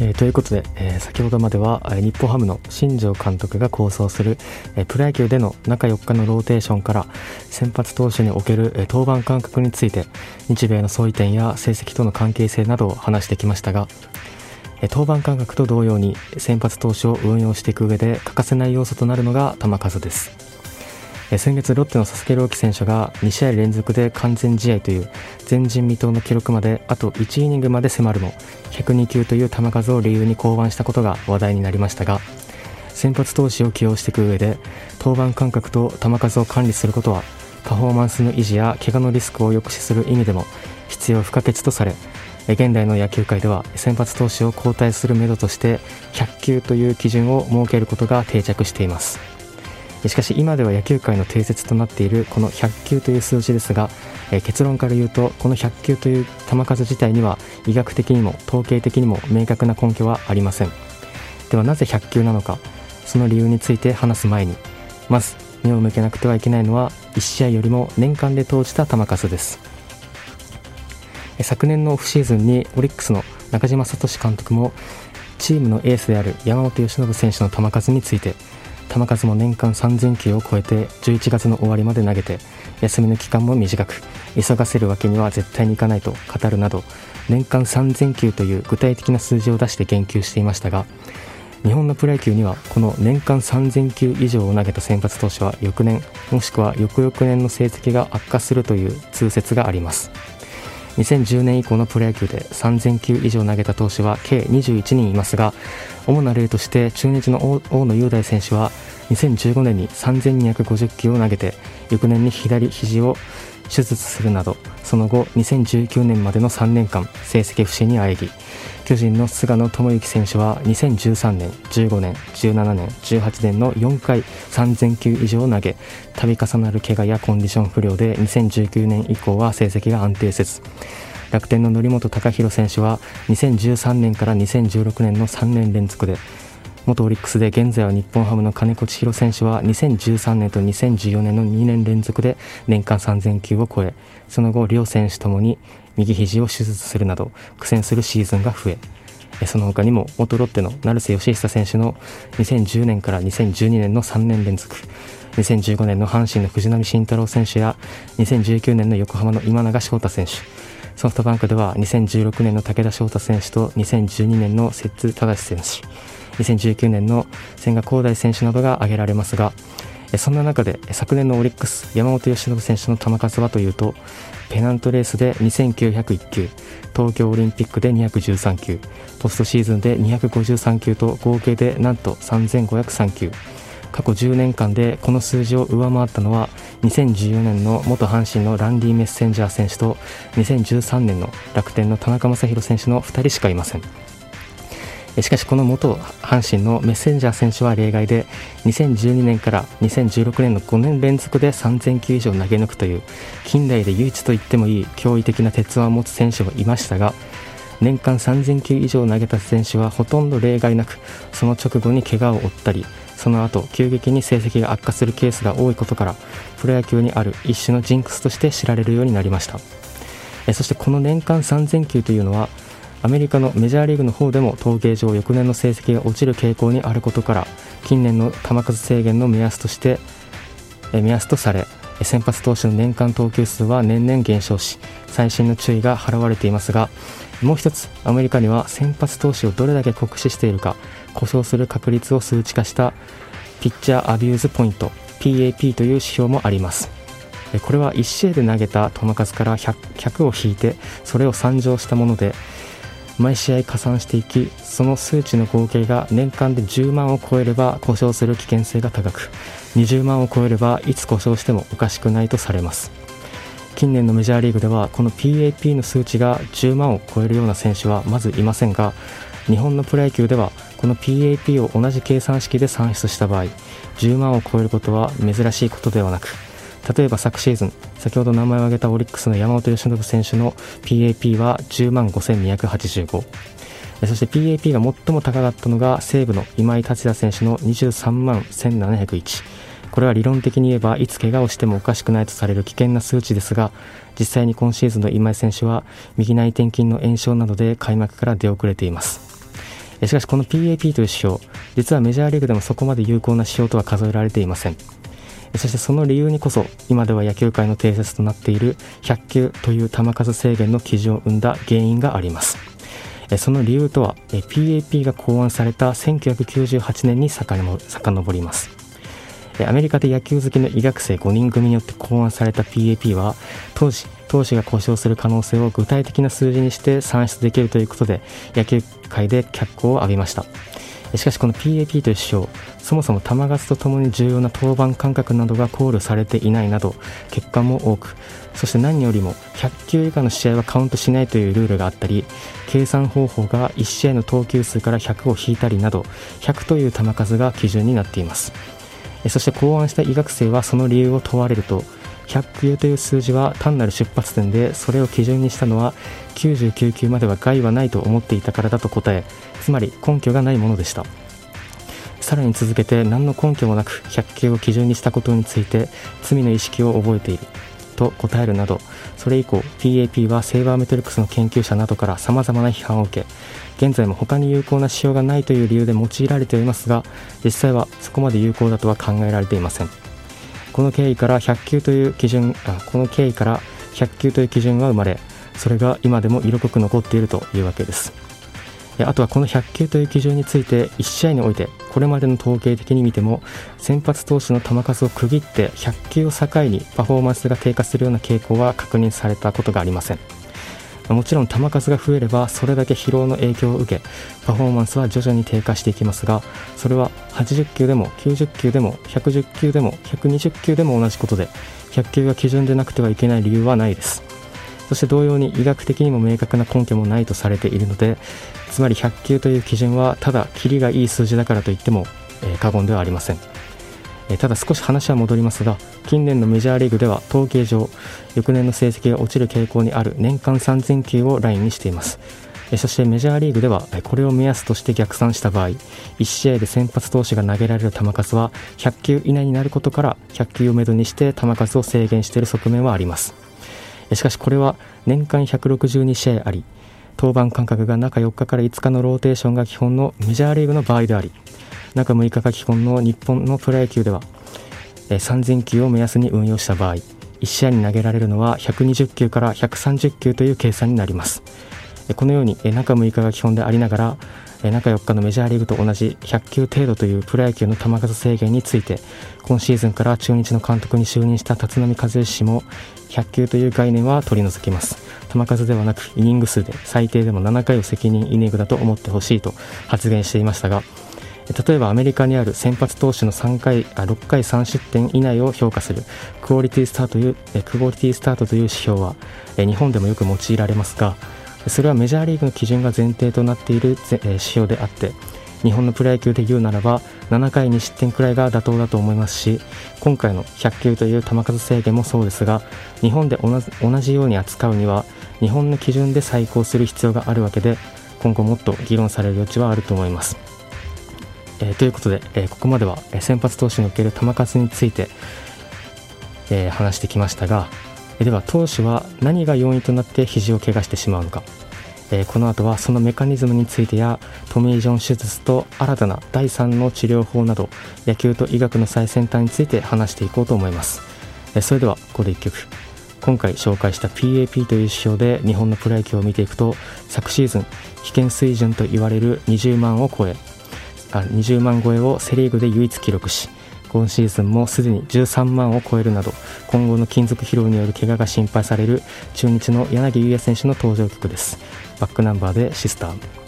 えー、ということで、えー、先ほどまでは日本ハムの新庄監督が構想する、えー、プロ野球での中4日のローテーションから先発投手における、えー、登板間隔について日米の相違点や成績との関係性などを話してきましたが、えー、登板間隔と同様に先発投手を運用していく上で欠かせない要素となるのが球数です。先月ロッテの佐々木朗希選手が2試合連続で完全試合という前人未到の記録まであと1イニングまで迫るも102球という球数を理由に降板したことが話題になりましたが先発投手を起用していく上で登板間隔と球数を管理することはパフォーマンスの維持や怪我のリスクを抑止する意味でも必要不可欠とされ現代の野球界では先発投手を交代するめどとして100球という基準を設けることが定着しています。しかし今では野球界の定説となっているこの100球という数字ですが、え結論から言うとこの100球という球数自体には医学的にも統計的にも明確な根拠はありません。ではなぜ100球なのかその理由について話す前にまず目を向けなくてはいけないのは1試合よりも年間で投じた球数です。昨年のオフシーズンにオリックスの中島聡監督もチームのエースである山本由伸選手の球数について球数も年間3000球を超えて11月の終わりまで投げて休みの期間も短く急がせるわけには絶対にいかないと語るなど年間3000球という具体的な数字を出して言及していましたが日本のプロ野球にはこの年間3000球以上を投げた先発投手は翌年もしくは翌々年の成績が悪化するという通説があります。2010年以降のプロ野球で3000球以上投げた投手は計21人いますが主な例として中日の大野雄大選手は2015年に3250球を投げて翌年に左肘を手術するなどその後2019年までの3年間成績不振にあえぎ巨人の菅野智之選手は2013年15年17年18年の4回3000球以上投げ度重なる怪我やコンディション不良で2019年以降は成績が安定せず楽天の則本昂大選手は2013年から2016年の3年連続で元オリックスで現在は日本ハムの金子千尋選手は2013年と2014年の2年連続で年間3000球を超えその後両選手ともに右肘を手術するなど苦戦するシーズンが増えその他にも元ロッテの成瀬義久選手の2010年から2012年の3年連続2015年の阪神の藤浪晋太郎選手や2019年の横浜の今永翔太選手ソフトバンクでは2016年の武田翔太選手と2012年の摂津正選手2019年の千賀滉大選手などが挙げられますがそんな中で昨年のオリックス山本由伸選手の球数はというとペナントレースで2901球東京オリンピックで213球ポストシーズンで253球と合計でなんと3503球。過去10年間でこの数字を上回ったのは2014年の元阪神のランディ・メッセンジャー選手と2013年の楽天の田中将大選手の2人しかいません。しかしこの元阪神のメッセンジャー選手は例外で2012年から2016年の5年連続で3000球以上投げ抜くという近代で唯一と言ってもいい驚異的な鉄腕を持つ選手もいましたが年間3000球以上投げた選手はほとんど例外なくその直後に怪我を負ったりその後急激に成績が悪化するケースが多いことからプロ野球にある一種のジンクスとして知られるようになりました。そしてこの年間3000球というのはアメリカのメジャーリーグの方でも統計上翌年の成績が落ちる傾向にあることから近年の球数制限の目安として目安とされ先発投手の年間投球数は年々減少し最新の注意が払われていますがもう一つアメリカには先発投手をどれだけ酷使しているか故障する確率を数値化したピッチャーアビューズポイント PAP という指標もあります。これは1試合で投げた球数から 100, 100を引いてそれを算定したもので毎試合加算していきその数値の合計が年間で10万を超えれば故障する危険性が高く20万を超えればいつ故障してもおかしくないとされます。近年のメジャーリーグではこの PAP の数値が10万を超えるような選手はまずいませんが日本のプロ野球ではこの PAP を同じ計算式で算出した場合10万を超えることは珍しいことではなく例えば昨シーズン先ほど名前を挙げたオリックスの山本由伸選手の PAP は10万5285そして PAP が最も高かったのが西武の今井達也選手の23万1701これは理論的に言えばいつ怪我をしてもおかしくないとされる危険な数値ですが実際に今シーズンの今井選手は右内転筋の炎症などで開幕から出遅れています。しかしこの PAP という指標実はメジャーリーグでもそこまで有効な指標とは数えられていません。そしてその理由にこそ今では野球界の定説となっている100球という球数制限の基準を生んだ原因があります。その理由とは PAP が考案された1998年に遡ります。アメリカで野球好きの医学生5人組によって考案された PAP は当時投手が故障する可能性を具体的な数字にして算出できるということで野球界で脚光を浴びました。しかしこの PAP という指標そもそも球数とともに重要な登板間隔などが考慮されていないなど結果も多くそして何よりも100球以下の試合はカウントしないというルールがあったり計算方法が1試合の投球数から100を引いたりなど100という球数が基準になっています。そして考案した医学生はその理由を問われると100球という数字は単なる出発点でそれを基準にしたのは99球までは害はないと思っていたからだと答えつまり根拠がないものでした。さらに続けて何の根拠もなく100球を基準にしたことについて罪の意識を覚えていると答えるなどそれ以降 PAP はセーバーメトリックスの研究者などからさまざまな批判を受け現在も他に有効な使用がないという理由で用いられていますが実際はそこまで有効だとは考えられていません。この経緯から100球という基準あこの経緯から100球という基準が生まれそれが今でも色濃く残っているというわけです。あとはこの100球という基準について1試合においてこれまでの統計的に見ても先発投手の球数を区切って100球を境にパフォーマンスが低下するような傾向は確認されたことがありません。もちろん球数が増えればそれだけ疲労の影響を受けパフォーマンスは徐々に低下していきますがそれは80球でも90球でも110球でも120球でも同じことで100球が基準でなくてはいけない理由はないです。そして同様に医学的にも明確な根拠もないとされているのでつまり100球という基準はただキリがいい数字だからといっても、え、過言ではありません、え、ただ少し話は戻りますが近年のメジャーリーグでは統計上翌年の成績が落ちる傾向にある年間3000球をラインにしています。そしてメジャーリーグではこれを目安として逆算した場合1試合で先発投手が投げられる球数は100球以内になることから100球をめどにして球数を制限している側面はあります。しかしこれは年間162試合あり登板間隔が中4日から5日のローテーションが基本のメジャーリーグの場合であり中6日が基本の日本のプロ野球では3000球を目安に運用した場合1試合に投げられるのは120球から130球という計算になります。このように中6日が基本でありながら中4日のメジャーリーグと同じ100球程度というプロ野球の球数制限について今シーズンから中日の監督に就任した立浪和義氏も100球という概念は取り除きます。球数ではなくイニング数で最低でも7回を責任イニングだと思ってほしいと発言していましたが例えばアメリカにある先発投手の3回あ6回3失点以内を評価するクオリティスタートというクオリティスタートという指標は日本でもよく用いられますがそれはメジャーリーグの基準が前提となっている指標であって日本のプロ野球で言うならば7回に失点くらいが妥当だと思いますし今回の100球という球数制限もそうですが日本で同じ同じように扱うには日本の基準で再考する必要があるわけで今後もっと議論される余地はあると思います。えー、ということで、えー、ここまでは先発投手における球数について、えー、話してきましたが、えでは投手は何が要因となって肘を怪我してしまうのか、えこの後はそのメカニズムについてやトミー・ジョン手術と新たな第3の治療法など野球と医学の最先端について話していこうと思います、えそれではここで1曲。今回紹介した PAP という指標で日本のプロ野球を見ていくと昨シーズン危険水準と言われる20万を超え20万超えをセ・リーグで唯一記録し今シーズンもすでに13万を超えるなど今後の金属疲労による怪我が心配される中日の柳裕也選手の登場曲です。バックナンバーでシスター。